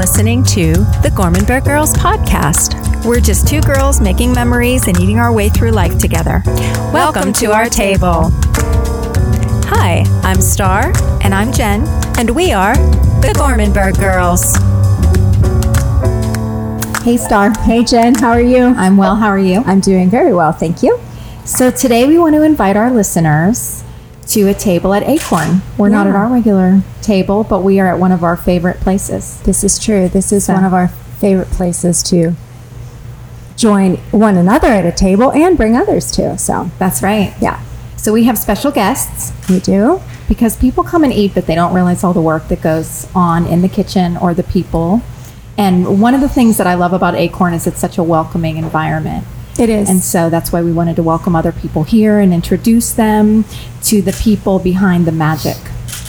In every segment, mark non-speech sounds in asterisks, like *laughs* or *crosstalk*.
listening to the Gourmandburgh Girls Podcast. We're just two girls making memories and eating our way through life together. Welcome, to our table. Hi, I'm Star. And I'm Jen. And we are the Gourmandburgh Girls. Hey, Star. Hey, Jen, how are you? I'm well. How are you? I'm doing very well, thank you. So, today we want to invite our listeners to a table at Acorn. We're not at our regular table, but we are at one of our favorite places. This is true. This is So- one of our favorite places to join one another at a table and bring others to. So, That's right. yeah, So, we have special guests we do. because people come and eat, but they don't realize all the work that goes on in the kitchen or the people. And one of the things that I love about Acorn is it's such a welcoming environment. It is. And so that's why we wanted to welcome other people here and introduce them to the people behind the magic,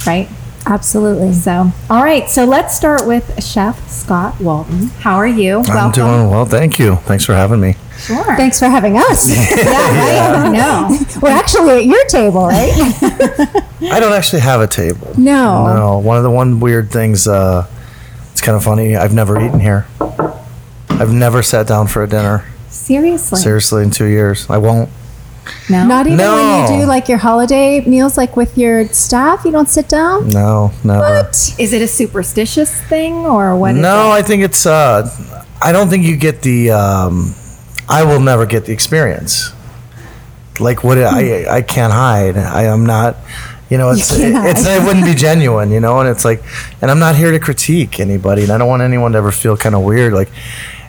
right? Absolutely. So, all right. So let's start with Chef Scott Walton. How are you? I'm doing well, thank you. Thanks for having me. Sure. Thanks for having us. *laughs* Yeah, right. No. We're actually at your table, right? *laughs* I don't actually have a table. No. No, one of the one weird things. Uh, it's kind of funny. I've never eaten here. I've never sat down for a dinner. Seriously. Seriously, in two years, I won't. No. Not even when you do like your holiday meals, like with your staff, you don't sit down? No, never. What? is it a superstitious thing or what? is No, it? I think it's. Uh, I don't think you get the. Um, I will never get the experience. Like what I I can't hide. I am not. You know, it's can't hide. it's it wouldn't be *laughs* genuine. You know, and it's like, and I'm not here to critique anybody, and I don't want anyone to ever feel kind of weird. Like,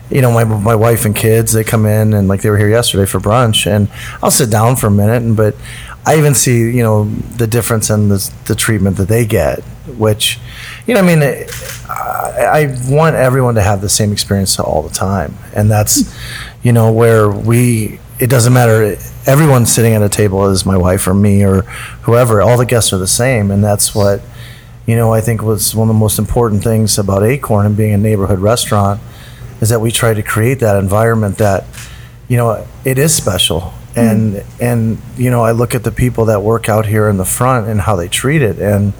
you know, my my wife and kids they come in and like they were here yesterday for brunch, and I'll sit down for a minute, and but I even see you know the difference in the the treatment that they get, which, you know, I mean. I I want everyone to have the same experience all the time, and that's, you know, where we. It doesn't matter. Everyone sitting at a table is my wife or me or whoever. All the guests are the same, and that's what, you know, I think was one of the most important things about Acorn and being a neighborhood restaurant, is that we try to create that environment that, you know, it is special. Mm-hmm. And and you know, I look at the people that work out here in the front and how they treat it, and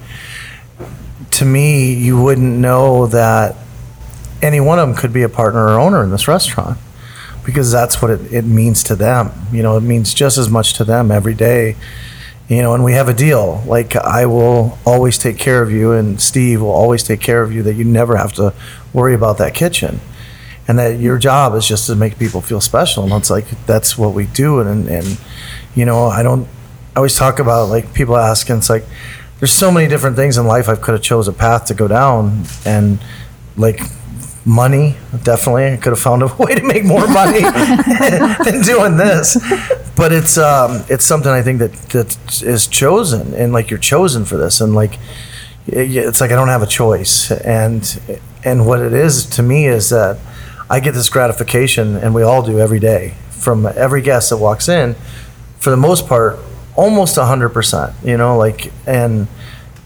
to me, you wouldn't know that any one of them could be a partner or owner in this restaurant because that's what it, it means to them. You know, it means just as much to them every day. You know, and we have a deal. Like, I will always take care of you, and Steve will always take care of you, that you never have to worry about that kitchen. And that your job is just to make people feel special. And it's like, that's what we do. And, and you know, I don't, I always talk about, like, people ask, and it's like, there's so many different things in life I could have chose a path to go down, and like money, definitely, I could have found a *laughs* way to make more money *laughs* than doing this. But it's um, it's something I think that that is chosen, and like you're chosen for this, and like it's like I don't have a choice, and and what it is to me is that I get this gratification, and we all do every day from every guest that walks in. For the most part, almost hundred percent. You know, like and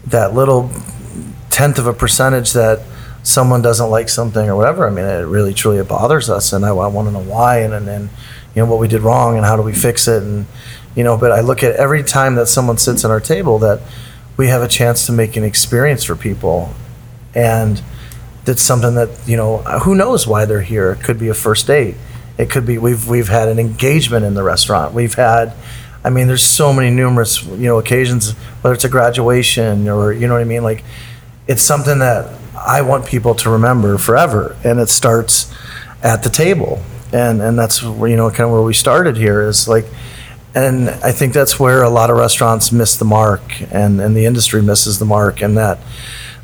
that little tenth of a percentage that someone doesn't like something or whatever. I mean, it really truly it bothers us, and I, I want to know why and and then you know what we did wrong and how do we fix it and you know. But I look at every time that someone sits at our table that we have a chance to make an experience for people, and that's something that you know who knows why they're here. It could be a first date. It could be we've we've had an engagement in the restaurant. We've had. I mean, there's so many numerous, you know, occasions, whether it's a graduation or, you know what I mean? Like, it's something that I want people to remember forever, and it starts at the table, and and that's you know kind of where we started here is like, and I think that's where a lot of restaurants miss the mark, and and the industry misses the mark, and that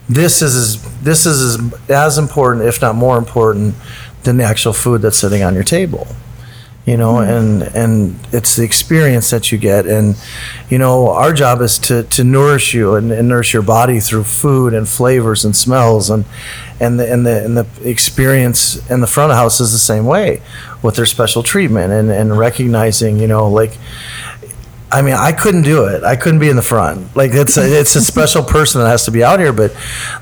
this is as, this is as, as important, if not more important, than the actual food that's sitting on your table you know hmm. and and it's the experience that you get. And you know our job is to to nourish you and, and nourish your body through food and flavors and smells. And and the and the and the experience in the front of house is the same way with their special treatment and and recognizing you know like I mean, I couldn't do it. I couldn't be in the front. Like it's a, it's a special *laughs* person that has to be out here, but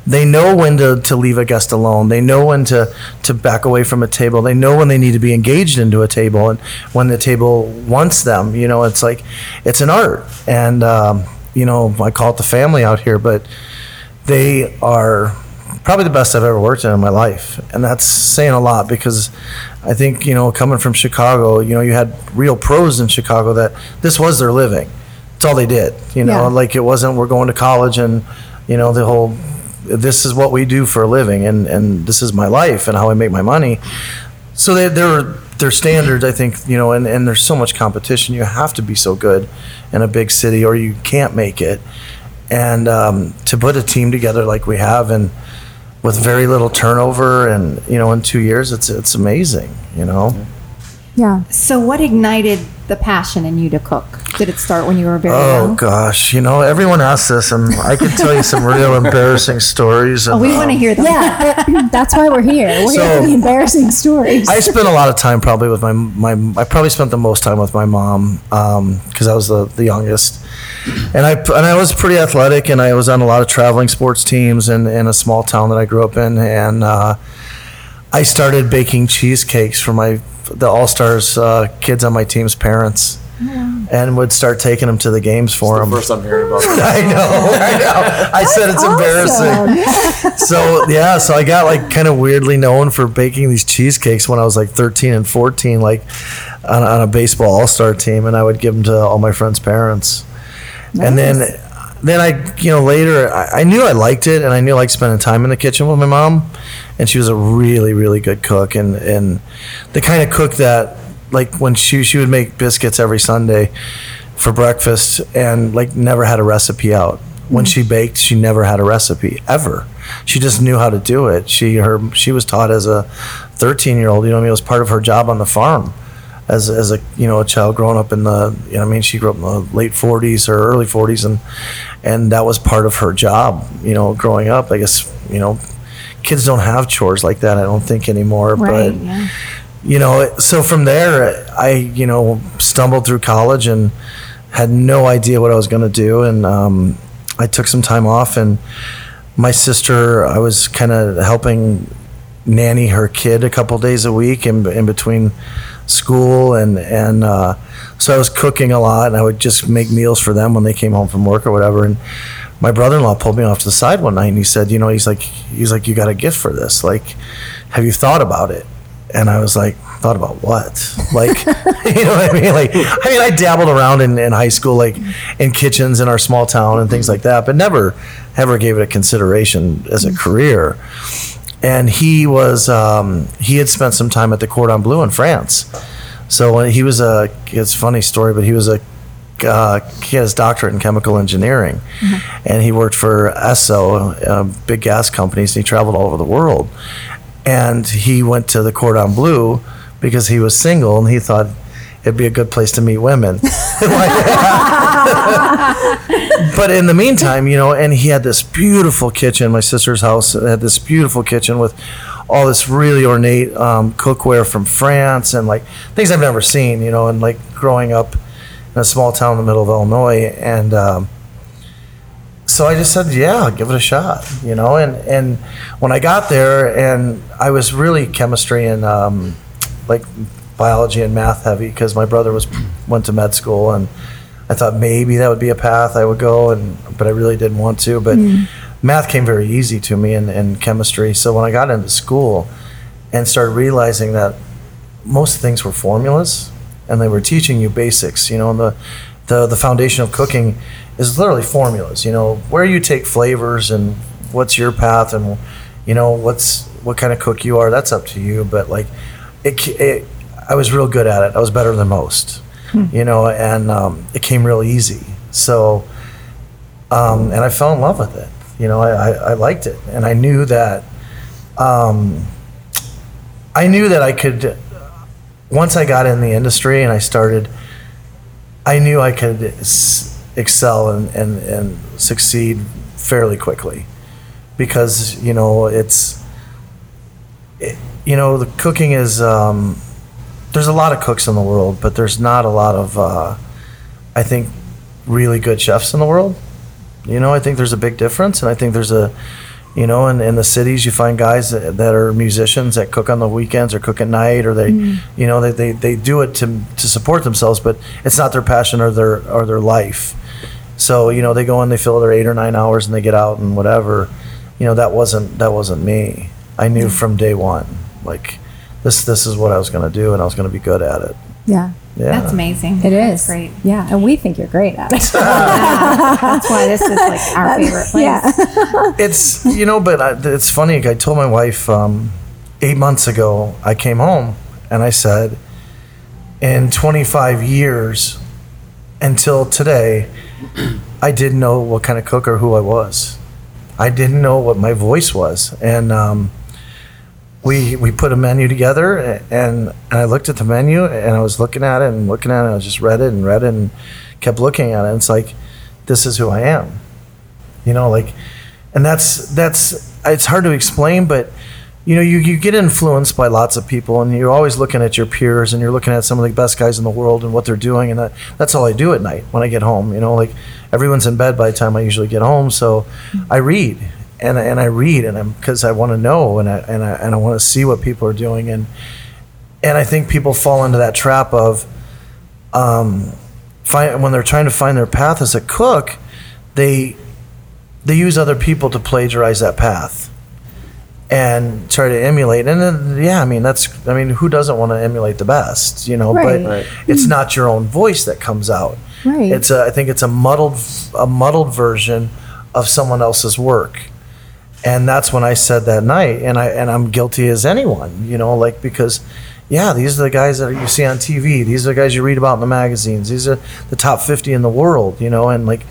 they know when to, to leave a guest alone. They know when to, to back away from a table. They know when they need to be engaged into a table and when the table wants them. You know, it's like it's an art, and um, you know, I call it the family out here, but they are probably the best I've ever worked in in my life, and that's saying a lot because I think you know coming from Chicago, you know you had real pros in Chicago that this was their living. It's all they did, you know. Yeah. Like it wasn't we're going to college and you know the whole this is what we do for a living and and this is my life and how I make my money. So they they're their standards, I think, you know, and, and there's so much competition. You have to be so good in a big city, or you can't make it. And um, to put a team together like we have, and with very little turnover, and you know, in two years, it's it's amazing. You know, Yeah. So, what ignited the passion in you to cook? Did it start when you were very oh young? gosh, you know, everyone asks this, and I could tell you some real embarrassing stories. Oh, and, we want to um, hear them. Yeah, *laughs* that's why we're here. We're here So- for the embarrassing stories. I spent a lot of time probably with my my. I probably spent the most time with my mom because I was the, the youngest, and I and I was pretty athletic, and I was on a lot of traveling sports teams in, in a small town that I grew up in, and uh, I started baking cheesecakes for my the All Stars uh, kids on my team's parents, and would start taking them to the games for them. First I'm hearing about *laughs* that. I know, I know. I said it's embarrassing. *laughs* so yeah, so I got like kind of weirdly known for baking these cheesecakes when I was like 13 and 14, like on, on a baseball all star team, and I would give them to all my friends' parents. And then, then I, you know, later I, I knew I liked it, and I knew I liked spending time in the kitchen with my mom, and she was a really, really good cook, and and the kind of cook that like when she she would make biscuits every Sunday for breakfast, and like never had a recipe out. When she mm-hmm. baked, she never had a recipe ever. She just knew how to do it. She her she was taught as a 13 year old. You know, I mean, it was part of her job on the farm as, as a you know a child growing up in the you know I mean she grew up in the late 40s or early 40s and and that was part of her job you know growing up I guess you know kids don't have chores like that I don't think anymore Right. but yeah. you know so from there I you know stumbled through college and had no idea what I was going to do and um, I took some time off and my sister I was kind of helping nanny her kid a couple days a week in, in between school and and uh, so I was cooking a lot and I would just make meals for them when they came home from work or whatever and my brother-in-law pulled me off to the side one night and he said you know he's like he's like you got a gift for this like have you thought about it? And I was like thought about what? Like *laughs* you know what I mean? Like I mean I dabbled around in, in high school like in kitchens in our small town and things like that but never ever gave it a consideration as a career and he was um, he had spent some time at the Cordon Bleu in France. So he was a it's a funny story, but he was a uh, he had his doctorate in chemical engineering, and he worked for Esso, uh, big gas companies. And he traveled all over the world, and he went to the Cordon Bleu because he was single and he thought it'd be a good place to meet women. *laughs* *laughs* *laughs* *laughs* but in the meantime, you know, and he had this beautiful kitchen. My sister's house had this beautiful kitchen with all this really ornate um, cookware from France and like things I've never seen, you know, and like growing up in a small town in the middle of Illinois. And um, so I just said, yeah, I'll give it a shot, you know. And, and when I got there, and I was really chemistry and um, like biology and math heavy because my brother was went to med school and I thought maybe that would be a path I would go and but I really didn't want to. But hmm. math came very easy to me and, and chemistry. So when I got into school and started realizing that most things were formulas and they were teaching you basics you know and the the, the foundation of cooking is literally formulas you know where you take flavors and what's your path and you know what's what kind of cook you are that's up to you. But like it, it I was real good at it. I was better than most you know and um, it came real easy. So um, and I fell in love with it. You know I, I, I liked it. And I knew that um, I knew that I could once I got in the industry and I started I knew I could s- excel and, and, and succeed fairly quickly. Because you know it's it, you know the cooking is um, there's a lot of cooks in the world but there's not a lot of uh, I think really good chefs in the world. You know I think there's a big difference and I think there's a you know in, in the cities you find guys that, that are musicians that cook on the weekends or cook at night or they you know they, they, they do it to, to support themselves but it's not their passion or their or their life. So you know they go in they fill their eight or nine hours and they get out and whatever. You know, that wasn't that wasn't me. I knew from day one, like this this is what I was going to do, and I was going to be good at it. Yeah. Yeah, That's amazing. It is That's great. Yeah. And we think you're great at it. That's why this is like our favorite place. Yeah. *laughs* It's you know, but I, it's funny. I told my wife um, eight months ago. I came home and I said, in 25 years until today, I didn't know what kind of cook or who I was. I didn't know what my voice was, and um, we we put a menu together, and and I looked at the menu, and I was looking at it and looking at it. And I just read it and read it and kept looking at it. And it's like, this is who I am, you know, like, and that's that's it's hard to explain, but you know, you, you get influenced by lots of people, and you're always looking at your peers, and you're looking at some of the best guys in the world and what they're doing, and that, that's all I do at night when I get home. You know, like everyone's in bed by the time I usually get home, so I read and I- and I read, and I'm because I want to know, and I and I and I want to see what people are doing, and and I think people fall into that trap of, um, find when they're trying to find their path as a cook, they they use other people to plagiarize that path and try to emulate. And then, yeah, I mean, that's, I mean, who doesn't want to emulate the best, you know? Right. But Right. it's not your own voice that comes out. Right. It's a, I think it's a muddled, a muddled version of someone else's work. And that's when I said that night, and I and I'm guilty as anyone, you know, like because, yeah, these are the guys that you see on TV. These are the guys you read about in the magazines. These are the top 50 in the world, you know, and like,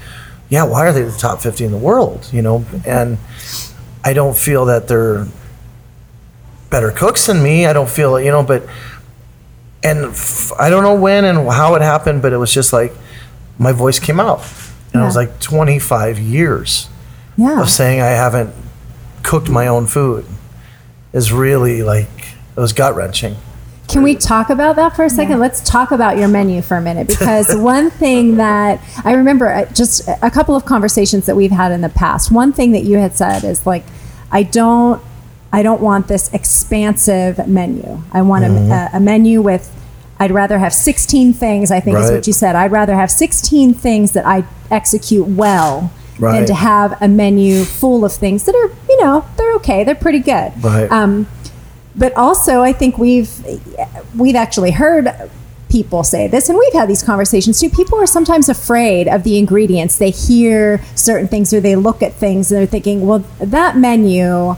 yeah, why are they the top 50 in the world, you know? And I don't feel that they're better cooks than me. I don't feel, you know, but and f- I don't know when and how it happened, but it was just like my voice came out, and it was like 25 years Yeah. of saying I haven't cooked my own food is really like it was gut wrenching. Can we talk about that for a second? Let's talk about your menu for a minute *laughs* because one thing that I remember uh, just a couple of conversations that we've had in the past. One thing that you had said is like, I don't, I don't want this expansive menu. I want Mm-hmm. a, a menu with. I'd rather have 16 things. I think is what you said. I'd rather have 16 things that I execute well than to have a menu full of things that are, you know, they're okay. They're pretty good. Right. Um, but also I think we've we've actually heard people say this and we've had these conversations too people are sometimes afraid of the ingredients they hear certain things or they look at things and they're thinking well that menu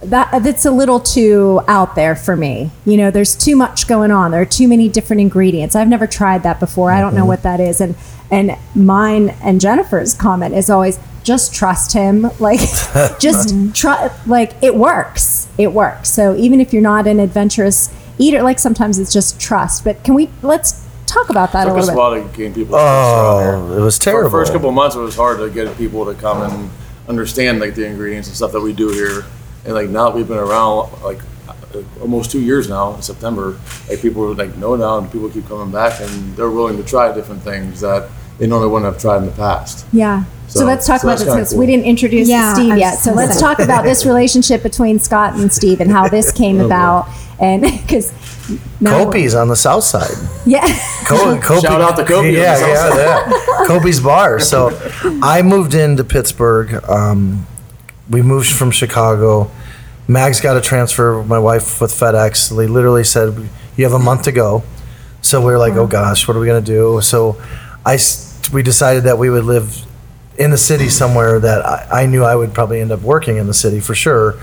that that's a little too out there for me. You know there's too much going on. There are too many different ingredients. I've never tried that before. I don't know mm-hmm. what that is. And and mine and jennifer's comment is always just trust him. *laughs* Like *laughs* just try like it works. It works. So even if you're not an adventurous eater like sometimes it's just trust. But can we let's talk about that a took us little a bit. while to gain people. to Oh, it was For terrible. the first couple of months, it was hard to get people to come and understand like the ingredients and stuff that we do here. And like now that we've been around like almost two years now in September, like people are like know now and people keep coming back and they're willing to try different things that they normally wouldn't have tried in the past. yeah so, So- let's talk so about this kinda since we didn't introduce Yeah, Steve I was yet. just So let's say. talk about this relationship between Scott and Steve and how this *laughs* came boy. about. And *laughs* because Kobe's on the south side. *laughs* yeah, Kobe, Kobe, Shout out to Kobe Yeah, yeah, yeah. Kobe's bar. So I moved into Pittsburgh. Um, we moved from Chicago. Mag's got a transfer. My wife with FedEx. They literally said, "You have a month to go." So we were like, "Oh gosh, what are we gonna do?" So I we decided that we would live in the city somewhere that I, I knew I would probably end up working in the city for sure.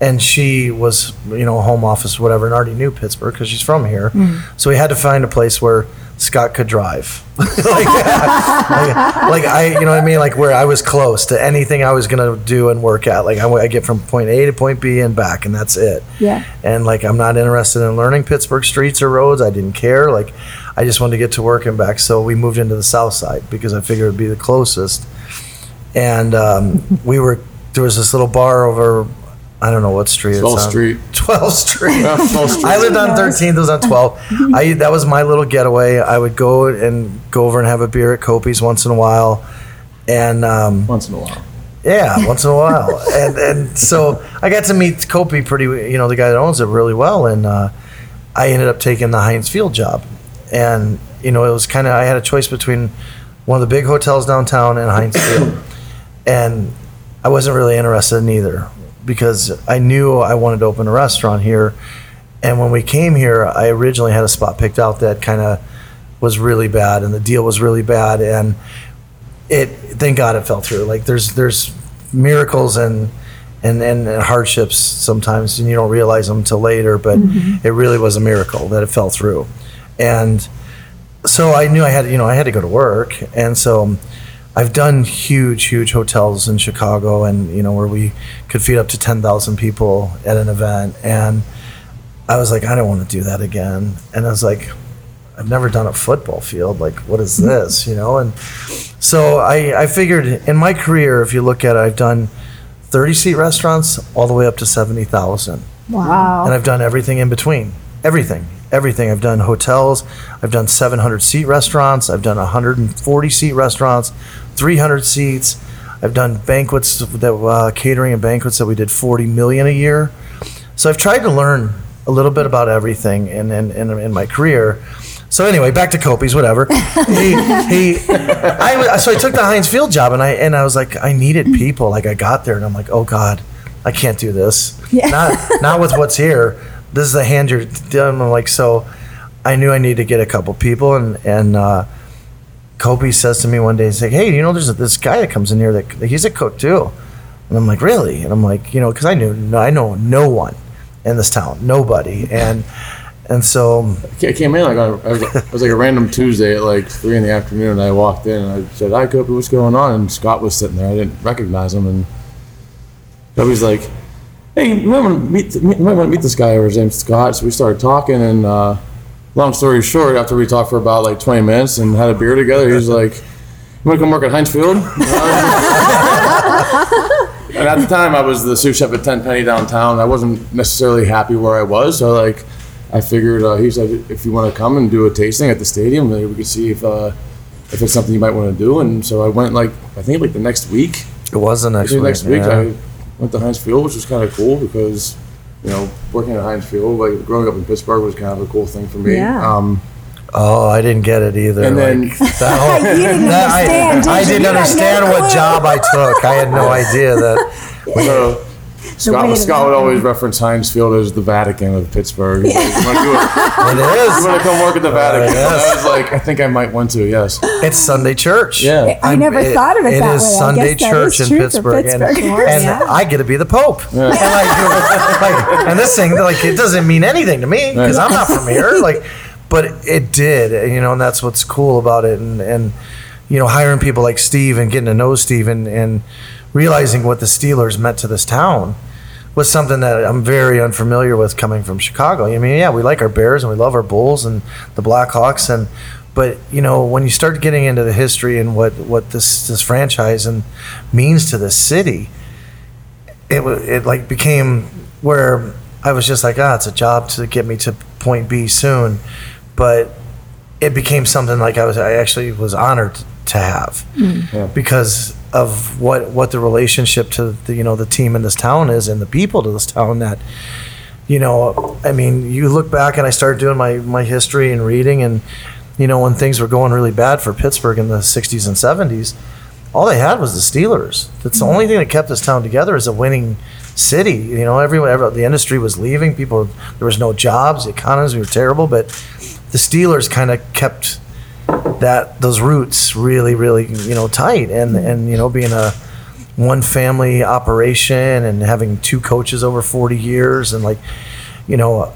And she was, you know, home office, whatever, and already knew Pittsburgh because she's from here. Mm-hmm. So we had to find a place where Scott could drive. *laughs* like, like, like I, you know what I mean? Like where I was close to anything I was going to do and work at. Like I, I get from point A to point B and back, and that's it. Yeah. And like I'm not interested in learning Pittsburgh streets or roads. I didn't care. Like I just wanted to get to work and back. So we moved into the south side because I figured it'd be the closest. And um, we were there was this little bar over. I don't know what street. it's 12th on. Street. 12th Street. 12th *laughs* Street. I lived on 13th. It was on 12. *laughs* I that was my little getaway. I would go and go over and have a beer at Kopi's once in a while, and um, Once in a while. yeah, *laughs* once in a while. And and so I got to meet Kopi pretty, you know, the guy that owns it really well. And uh, I ended up taking the Heinz Field job. And, you know, it was kind of, I had a choice between one of the big hotels downtown and Heinz Field. *coughs* And I wasn't really interested in either because I knew I wanted to open a restaurant here. And when we came here, I originally had a spot picked out that kind of was really bad, and the deal was really bad, and it. Thank God it fell through. Like there's there's miracles and and and hardships sometimes, and you don't realize them until later. But mm-hmm. it really was a miracle that it fell through, and so I knew I had, you know, I had to go to work, and so I've done huge, huge hotels in Chicago, and you know where we could feed up to ten thousand people at an event, and I was like, I don't want to do that again, and I was like, I've never done a football field, like what is mm-hmm. this, you know, and so I, I figured in my career, if you look at it, I've done thirty seat restaurants all the way up to seventy thousand Wow. and I've done everything in between. Everything, everything. I've done hotels. I've done 700 seat restaurants. I've done 140 seat restaurants, 300 seats. I've done banquets that uh, catering and banquets that we did 40 million a year. So I've tried to learn a little bit about everything in in, in, in my career. So anyway, back to Kopi's, whatever. *laughs* he, he, I, so I took the Heinz Field job, and I and I was like, I needed people. Like I got there, and I'm like, oh God, I can't do this. Yeah. Not not with what's here. This is the hand you're done. I'm like, so I knew I needed to get a couple people, and and uh, Kobe says to me one day, he's like, hey, you know, there's this guy that comes in here that he's a cook too, and I'm like, really? And I'm like, you know, because I knew I know no one in this town, nobody, and and so I came in like I was, was like a random Tuesday at like three in the afternoon. And I walked in and I said, "Hi, Kobe, what's going on?" And Scott was sitting there. I didn't recognize him, and Kobe's like, "Hey, you might want to meet, you want to meet this guy. Or his name's Scott." So we started talking, and uh, long story short, after we talked for about like 20 minutes and had a beer together, he was like, "You want to come work at Heinz Field?" And at the time, I was the sous chef at Ten Penny downtown. I wasn't necessarily happy where I was, so like, I figured uh, he said if you want to come and do a tasting at the stadium, maybe we could see if uh, if it's something you might want to do. And so I went like I think like the next week. it was the next week. next week yeah. I went to Heinz Field, which was kind of cool because you know working at Heinz Field, like growing up in Pittsburgh, was kind of a cool thing for me. Yeah. Um, Oh, I didn't get it either. And then- like, *laughs* that whole, *laughs* You didn't that- understand, did I, I you? didn't You understand what job I took. I had no *laughs* idea that. so Scott, way Scott would always reference Heinz Field as the Vatican of Pittsburgh. He's like, you want to do it? It You want to come work at the uh, Vatican? yes. I was like, I think I might want to. Yes. It's Sunday church. Yeah. I never thought of it that is way. I Sunday church is in true for Pittsburgh, and, Pittsburgh. and Yeah. I get to be the Pope. And, like, like, and this thing, like, it doesn't mean anything to me because I'm not from here. *laughs* Like, but it did, you know, and that's what's cool about it. And and you know, hiring people like Steve and getting to know Steve and and realizing what the Steelers meant to this town was something that I'm very unfamiliar with coming from Chicago. I mean, yeah, we like our Bears and we love our Bulls and the Blackhawks and but you know, when you start getting into the history and what what this this franchise and means to the city, it wa- it like became where I was just like, ah, it's a job to get me to point B soon, but it became something like I was I actually was honored to have because of what what the relationship to the you know the team in this town is and the people to this town that you know I mean you look back and I started doing my my history and reading and you know when things were going really bad for Pittsburgh in the 60s and 70s all they had was the Steelers. That's the mm-hmm. only thing that kept this town together is a winning city. You know everyone every, the industry was leaving. People there was no jobs. The economies were terrible. But the Steelers kind of kept that those roots really really you know tight. And and you know being a one family operation and having two coaches over 40 years and like you know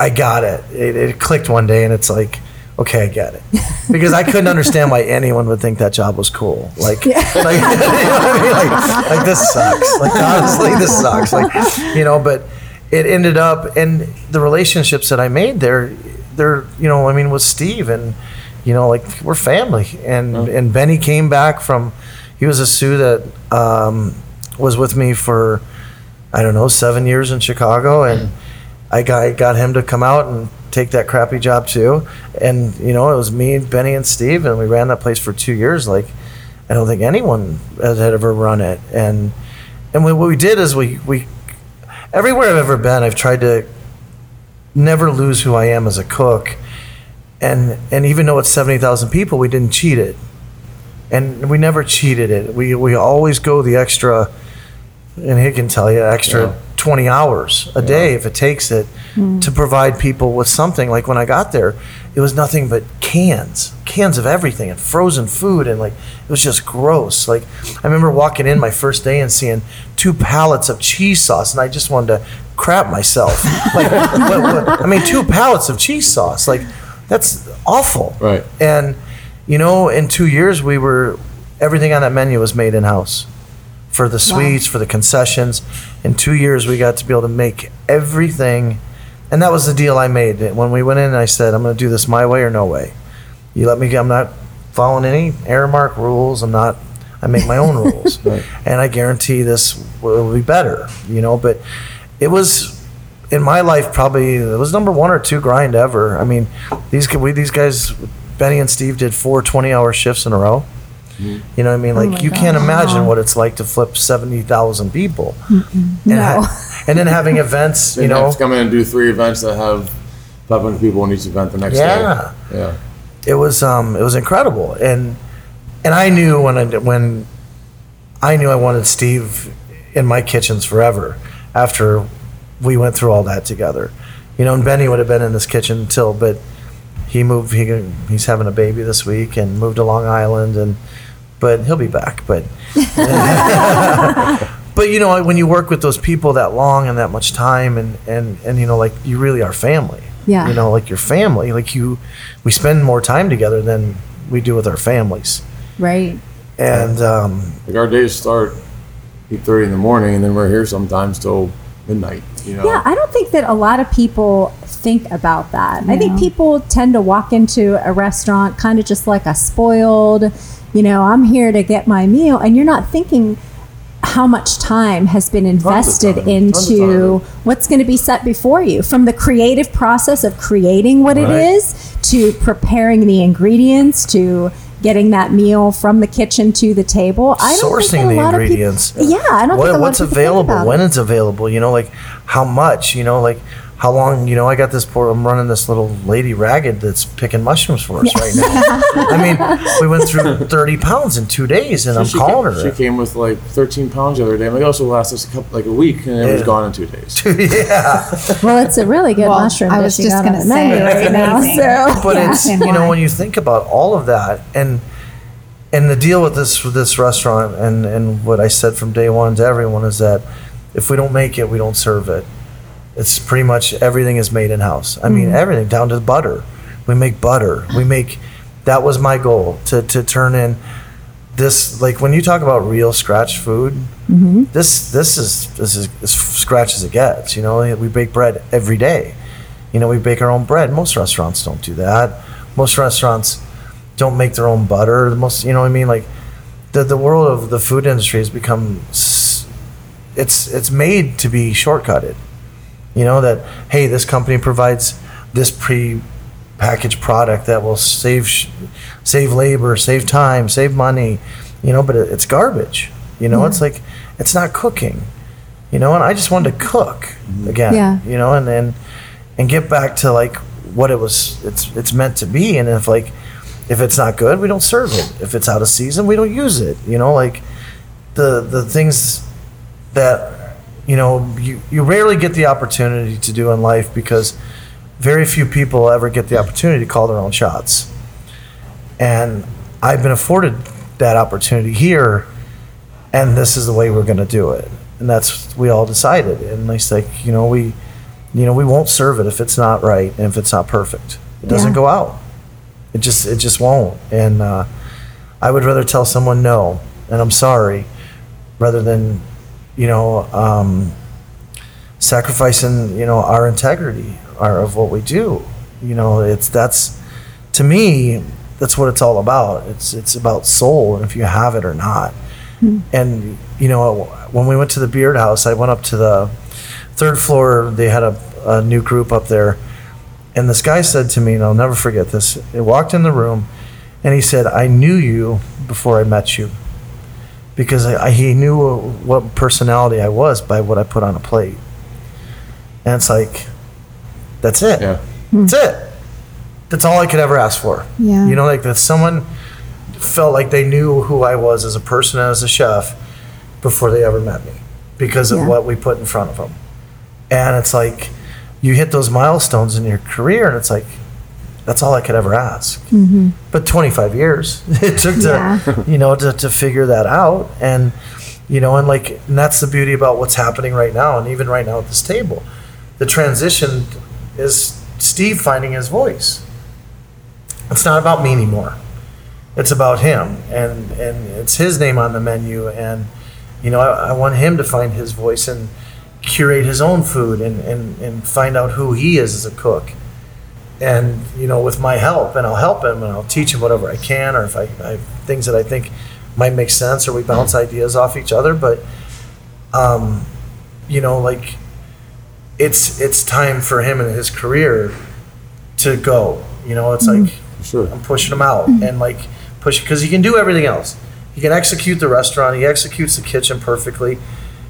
i got it. it it clicked one day and it's like okay i get it. *laughs* Because i couldn't understand why anyone would think that job was cool. Like, like, *laughs* you know I mean? like like this sucks. Like honestly this sucks. Like you know but it ended up and the relationships that i made there they're you know i mean with steve and you know, like we're family. And and Benny came back from, he was a sous that um, was with me for, I don't know, seven years in Chicago, and I got I got him to come out and take that crappy job too. And you know, it was me, Benny, and Steve, and we ran that place for two years. Like, I don't think anyone had, had ever run it. And and we, what we did is we we everywhere I've ever been, I've tried to never lose who I am as a cook and and even though it's seventy thousand people, we didn't cheat it. and we never cheated it. We we always go the extra, and he can tell you extra Yeah. twenty hours a day if it takes it mm. to provide people with something. Like when I got there, it was nothing but cans, cans of everything, and frozen food, and like it was just gross. Like I remember walking in my first day and seeing two pallets of cheese sauce, and I just wanted to crap myself. *laughs* like what, what, I mean, two pallets of cheese sauce, like that's awful. Right. And you know, in two years, we were everything on that menu was made in house for the sweets, for the concessions. In two years, we got to be able to make everything, and that was the deal I made when we went in. I said, "I'm going to do this my way or no way. You let me. I'm not following any Aramark rules. I'm not. I make my own *laughs* rules, and I guarantee this will be better. You know, but it was." In my life, probably it was number one or two grind ever. I mean, these we these guys, Benny and Steve, did four 20 hour shifts in a row. You know what I mean? Like you can't imagine what it's like to flip seventy thousand people, and, No. ha- and then having events. *laughs* They You know, have to come in and do three events that have 500 people in each event the next Yeah. day. Yeah. it was um, it was incredible, and and I knew when I when I knew I wanted Steve in my kitchens forever after we went through all that together. You know, and Benny would have been in this kitchen till, but he moved. He he's having a baby this week and moved to Long Island, and but he'll be back. But *laughs* but you know, when you work with those people that long and that much time, and and and you know, like you really are family. Yeah. You know, like your family. Like you, we spend more time together than we do with our families. Right. And um, Like our days start 8:30 in the morning, and then we're here sometimes till midnight. You know. Yeah, I don't think that a lot of people think about that. I think No. people tend to walk into a restaurant kind of just like a spoiled, you know, I'm here to get my meal, and you're not thinking how much time has been invested time. Into what's going to be set before you from the creative process of creating what it Right. is to preparing the ingredients to getting that meal from the kitchen to the table. I don't sourcing think that a the lot of peop- ingredients. yeah, I don't think a lot what's of people think available, when it. it's available. You know, like how much. You know, like how long. You know, I got this poor. I'm running this little lady ragged that's picking mushrooms for us right now. I mean, we went through *laughs* 30 pounds in two days, and I'm she calling came, her. She came with like 13 pounds the other day. I'm like, oh, so it'll last us a couple, like a week, and it was gone in two days. *laughs* yeah, Well, it's a really good Well, mushroom. I was just gonna say, right it's now. So but Yeah, it's you know why? when you think about all of that and and the deal with this with this restaurant and and what I said from day one to everyone is that if we don't make it, we don't serve it. It's pretty much everything is made in house. I mean, mm-hmm. everything down to the butter. We make butter. We make. That was my goal to to turn in this like when you talk about real scratch food. Mm-hmm. This this is this is as scratch as it gets. You know, we bake bread every day. You know, we bake our own bread. Most restaurants don't do that. Most restaurants don't make their own butter. Most, you know what I mean? Like the the world of the food industry has become it's it's made to be shortcutted. You know that hey, this company provides this pre packaged product that will save save labor, save time, save money. You know, but it's garbage. You know, it's like it's not cooking. You know, and I just wanted to cook mm-hmm. again. Yeah. You know, and and and get back to like what it was. It's it's meant to be. And if like if it's not good, we don't serve it. If it's out of season, we don't use it. You know, like the the things that you know you, you rarely get the opportunity to do in life because very few people ever get the opportunity to call their own shots. And I've been afforded that opportunity here, and this is the way we're going to do it. And that's we all decided. And it's like you know we, you know we won't serve it if it's not right and if it's not perfect. It doesn't Yeah. go out. It just it just won't. And uh, I would rather tell someone no and I'm sorry, rather than you know um, sacrificing you know our integrity our, of what we do. You know it's that's to me that's what it's all about. It's it's about soul and if you have it or not. And you know when we went to the Beard House, I went up to the third floor. They had a, a new group up there. And this guy said to me, and I'll never forget this. He walked in the room and he said, I knew you before I met you. Because I, I, he knew what personality I was by what I put on a plate. And it's like, that's it. Yeah. Hmm. That's it. That's all I could ever ask for. Yeah. You know, like that someone, felt like they knew who I was as a person and as a chef before they ever met me because of Yeah. what we put in front of them. And it's like you hit those milestones in your career, and it's like that's all I could ever ask. Mm-hmm. But 25 years *laughs* it took to Yeah. you know to, to figure that out, and you know, and like and that's the beauty about what's happening right now, and even right now at this table, the transition is Steve finding his voice. It's not about me anymore. It's about him, and and it's his name on the menu, and you know, I, I want him to find his voice and curate his own food and, and, and find out who he is as a cook. And, you know, with my help, and I'll help him and I'll teach him whatever I can, or if I, I have things that I think might make sense, or we bounce mm-hmm. ideas off each other. But, um, you know, like, it's it's time for him and his career to go. You know, it's mm-hmm. like Sure. I'm pushing him out mm-hmm. and like push because he can do everything else. He can execute the restaurant. He executes the kitchen perfectly.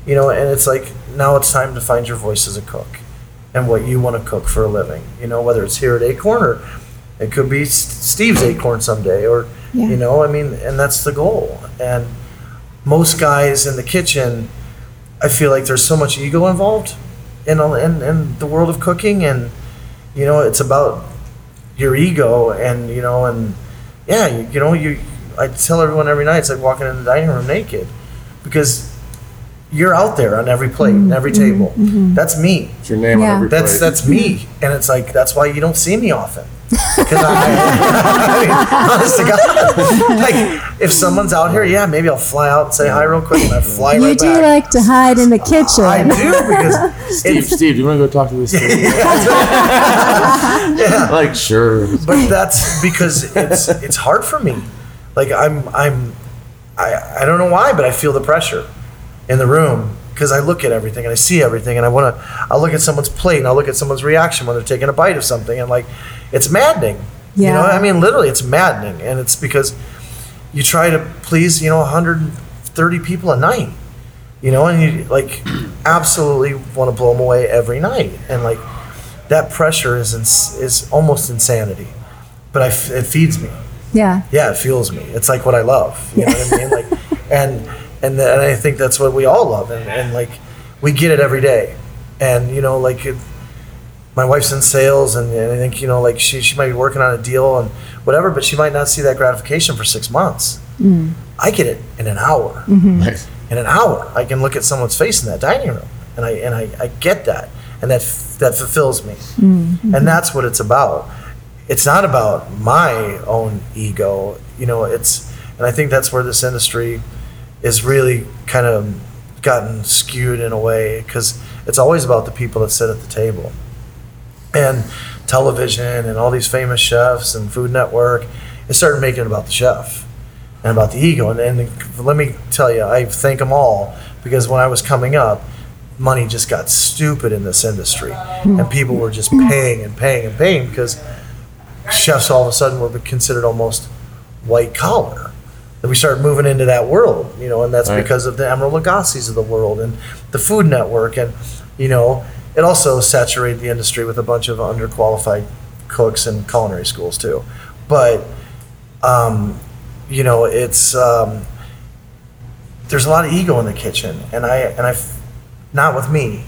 You know, and it's like now it's time to find your voice as a cook and what you want to cook for a living. You know, whether it's here at Acorn or it could be Steve's Acorn someday, or Yeah. you know, I mean, and that's the goal. And most guys in the kitchen, I feel like there's so much ego involved in in, in the world of cooking, and you know, it's about your ego and you know and yeah you, you know you i tell everyone every night it's like walking in the dining room naked because you're out there on every plate and every mm-hmm. table mm-hmm. Mm-hmm. that's me It's your name Yeah. on every that's plate. that's me and it's like that's why you don't see me often *laughs* 'Cause I, *laughs* I mean, honest to God, *laughs* like if someone's out here, yeah, maybe I'll fly out and say hi real quick, and I fly You right do back. like to hide in the kitchen. I do because Steve, Steve, do you want to go talk to this? Steve? Like, sure. but that's because it's it's hard for me. Like I'm I'm I I don't know why, but I feel the pressure in the room because I look at everything and I see everything and I want to. I look at someone's plate and I look at someone's reaction when they're taking a bite of something and like it's maddening. Yeah. You know, I mean, literally, it's maddening, and it's because you try to please you know 130 people a night. You know, and you like *clears throat* absolutely want to blow them away every night, and like that pressure is ins- is almost insanity, but I f- it feeds me. Yeah. Yeah, it fuels me. It's like what I love. You know what I mean? *laughs* Like, and and th- and I think that's what we all love, and, and like we get it every day, and you know, like it, my wife's in sales, and, and I think you know, like she she might be working on a deal and whatever, but she might not see that gratification for six months. Mm. I get it in an hour mm-hmm. Nice. in an hour. I can look at someone's face in that dining room, and I and I, I get that, and that f- that fulfills me, mm-hmm. and that's what it's about. It's not about my own ego, you know. It's and I think that's where this industry is really kind of gotten skewed in a way because it's always about the people that sit at the table and television and all these famous chefs and Food Network, it started making it about the chef and about the ego. And, and let me tell you, I thank them all because when I was coming up, money just got stupid in this industry, and people were just paying and paying and paying because chefs all of a sudden were considered almost white collar. That we started moving into that world, you know, and that's Right. because of the Emeril Lagasse's of the world and the Food Network, and you know, it also saturated the industry with a bunch of underqualified cooks and culinary schools too. But um, you know, it's um, there's a lot of ego in the kitchen, and I and I, not with me.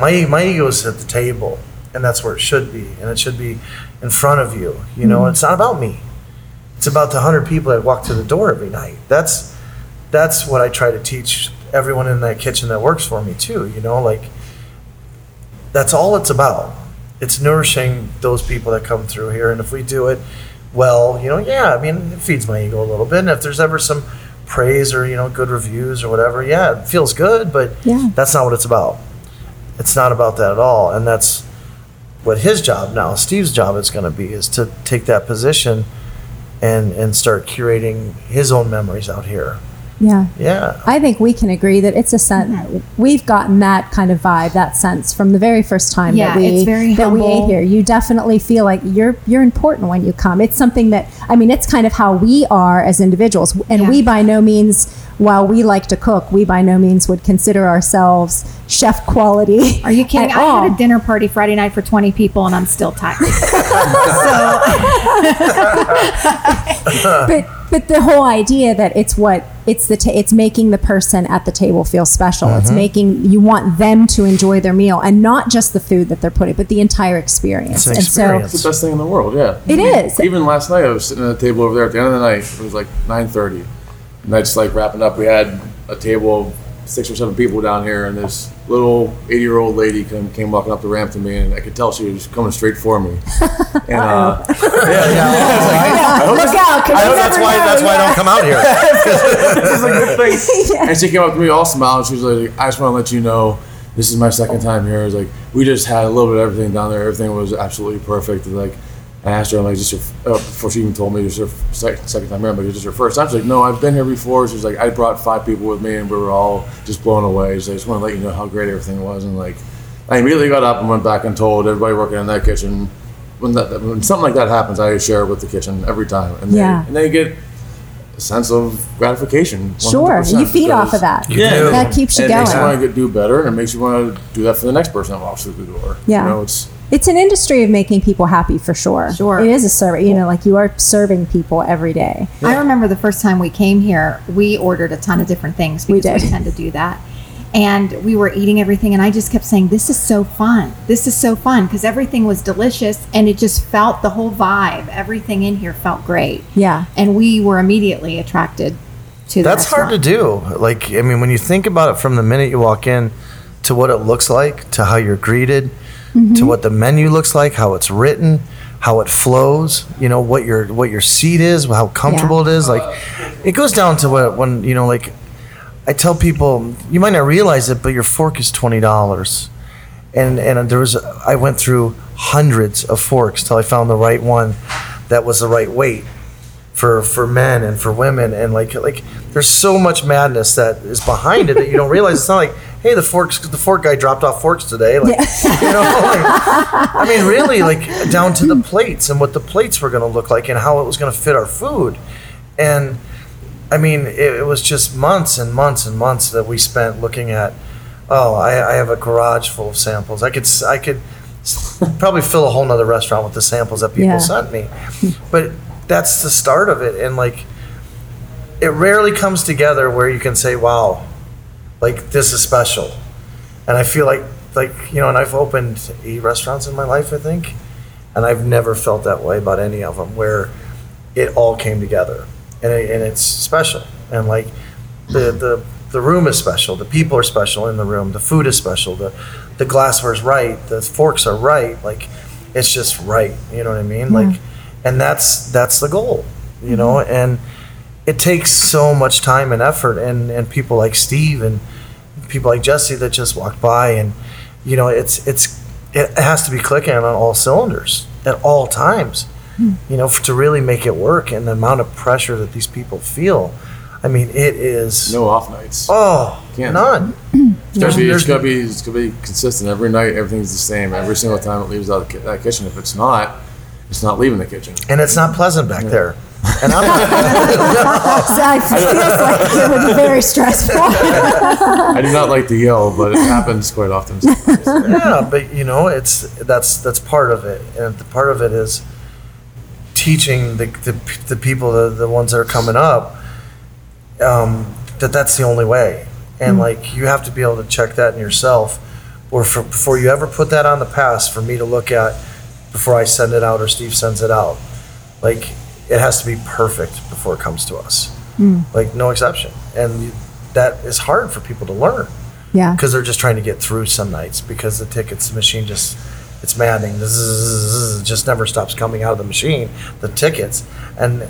My my ego is at the table, and that's where it should be, and it should be in front of you. You know, it's not about me. It's about the hundred people that walk through the door every night. That's that's what I try to teach everyone in that kitchen that works for me too. You know, like that's all it's about. It's nourishing those people that come through here, and if we do it well, you know, yeah, I mean, it feeds my ego a little bit. And if there's ever some praise or you know good reviews or whatever, yeah, it feels good. But Yeah. that's not what it's about. It's not about that at all, and that's what his job now, Steve's job, is going to be is to take that position and and start curating his own memories out here. Yeah. Yeah. I think we can agree that it's a sense. Mm-hmm. We've gotten that kind of vibe, that sense from the very first time Yeah, that we it's very that we ate here. You definitely feel like you're you're important when you come. It's something that I mean, it's kind of how we are as individuals, and Yeah. we by no means while we like to cook, we by no means would consider ourselves chef quality. Are you kidding? at I all. had a dinner party Friday night for 20 people and I'm still tired. *laughs* *laughs* but but the whole idea that it's what it's the ta- it's making the person at the table feel special. It's Mm-hmm. making you want them to enjoy their meal and not just the food that they're putting, but the entire experience. It's an and so It's the best thing in the world, yeah. It is. Even last night, I was sitting at a table over there at the end of the night. It was like 9:30, and I just like wrapping up. We had a table of six or seven people down here, and this little 80-year-old lady came, came walking up the ramp to me, and I could tell she was coming straight for me. *laughs* And uh, *laughs* Yeah, yeah. So, *laughs* look out! 'cause I you know that's why know, that's why I don't come out here. this is a good thing. And she came up to me all smiling. She was like, I just want to let you know this is my second time here. It's like, we just had a little bit of everything down there. Everything was absolutely perfect. And like, I asked her, I'm like, is this your, uh, before she even told me this is her second, second time here, I'm like, is this your first time? She's like, no, I've been here before. She's like, I brought five people with me and we were all just blown away. She's like, I just want to let you know how great everything was. And like, I immediately got up and went back and told everybody working in that kitchen, when, that, when something like that happens, I share it with the kitchen every time. And Yeah. They, and they get a sense of gratification. Sure, you feed off of that. Yeah, that keeps you and it makes you going. want to do better, and it makes you want to do that for the next person that walks through the door. Yeah. you know, it's It's an industry of making people happy for sure. Sure. it is a service. You know, like you are serving people every day. I remember the first time we came here, we ordered a ton of different things because we, did. tend to do that. And we were eating everything, and I just kept saying, This is so fun. This is so fun because everything was delicious and it just felt the whole vibe. Everything in here felt great. Yeah. And we were immediately attracted to the That's hard to do. Like, I mean, when you think about it from the minute you walk in to what it looks like, to how you're greeted, to mm-hmm. what the menu looks like, how it's written, how it flows, you know, what your what your seat is, how comfortable it is. Like, it goes down to what when you know, like, I tell people, you might not realize it, but your fork is twenty dollars. And and there was I went through hundreds of forks till I found the right one that was the right weight for for men and for women and like like there's so much madness that is behind it that you don't realize it's not like hey the forks the fork guy dropped off forks today like *laughs* you know like, I mean really like down to the plates and what the plates were going to look like and how it was going to fit our food. And I mean it, it was just months and months and months that we spent looking at oh I, I have a garage full of samples. I could I could probably fill a whole nother restaurant with the samples that people Yeah. sent me. But that's the start of it. And like it rarely comes together where you can say wow like this is special. And i feel like like you know and i've opened eight restaurants in my life i think and i've never felt that way about any of them where it all came together. And, it, and it's special. And like the the the room is special. The people are special in the room. The food is special. The the glassware's right. The forks are right. Like it's just right. You know what i mean? Like and that's that's the goal you know? Mm-hmm. And it takes so much time and effort and and people like steve and people like jesse that just walk by and you know it's it's it has to be clicking on all cylinders at all times hmm. you know to really make it work and the amount of pressure that these people feel i mean it is no off nights. oh Can't. none *clears throat* It's gotta, be, it's There's- gotta be it's gotta be consistent every night. Everything's the same every single time it leaves out of that kitchen. If it's not, it's not leaving the kitchen. and it's not pleasant back there and i'm not *laughs* So it feels like it would be very stressful. I do not like to yell, but it happens quite often. sometimes. yeah, but you know, it's that's that's part of it, and the part of it is teaching the the, the people, the, the ones that are coming up, um, that that's the only way, and like you have to be able to check that in yourself, or for, before you ever put that on the pass for me to look at, before I send it out or Steve sends it out, like it has to be perfect before it comes to us, hmm. like no exception, and that is hard for people to learn yeah. because they're just trying to get through some nights because the tickets machine just it's maddening. Zzz just never stops coming out of the machine. The tickets and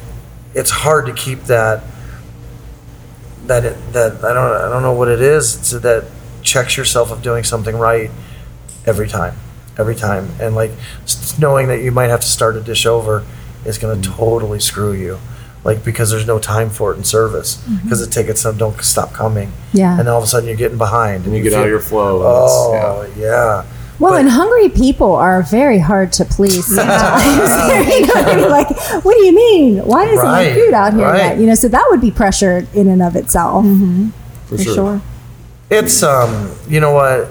it's hard to keep that that it, that I don't I don't know what it is. It's that checks yourself of doing something right every time, every time, and like knowing that you might have to start a dish over is going to totally screw you. Like because there's no time for it in service because the tickets don't stop coming Yeah. and all of a sudden you're getting behind And you get feel- out of your flow. Oh That's- yeah. Well, But- and hungry people are very hard to please *laughs* sometimes. you *laughs* know, they're like, what do you mean? Why isn't Right, there food out here right. yet? You know, so that would be pressure in and of itself. For, For sure. It's um, you know what?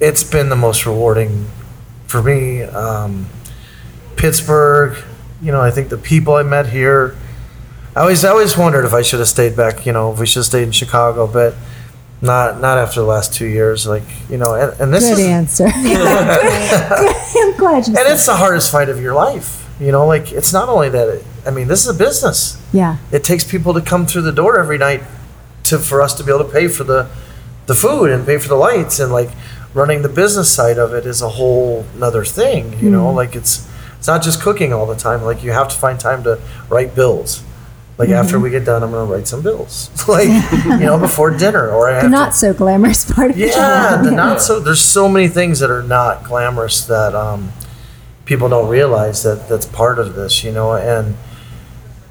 It's been the most rewarding for me. Um, Pittsburgh, you know, I think the people I met here. I always, I always wondered if I should have stayed back. You know, if we should have stayed in Chicago, but not, not after the last two years. Like, you know, and, and this Good is, answer. *laughs* *laughs* I'm glad you and it's the hardest fight of your life. You know, like it's not only that. It, I mean, this is a business. Yeah. it takes people to come through the door every night to for us to be able to pay for the the food and pay for the lights and like running the business side of it is a whole another thing you know hmm. like it's it's not just cooking all the time like you have to find time to write bills like after we get done i'm going to write some bills *laughs* like you know before dinner or The to not so glamorous part of yeah, the not so. There's so many things that are not glamorous that um, people don't realize that that's part of this, you know. And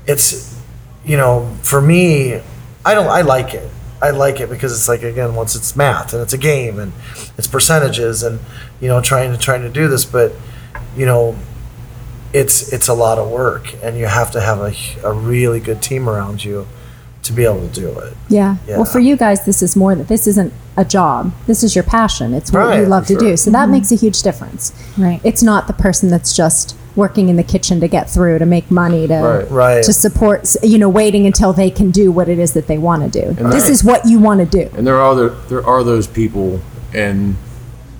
it's, you know, for me, I don't. I like it. I like it because it's like again, once it's math and it's a game and it's percentages and you know trying to trying to do this, but you know, it's it's a lot of work and you have to have a, a really good team around you to be able to do it. Yeah. Yeah. Well, for you guys, this is more that this isn't a job. This is your passion. It's what you Right, love to sure. do. So that mm-hmm. makes a huge difference. Right. It's not the person that's just working in the kitchen to get through, to make money, to Right. Right. to support, you know, waiting until they can do what it is that they want to do. And This Right. is what you want to do. And there are there, there are those people, and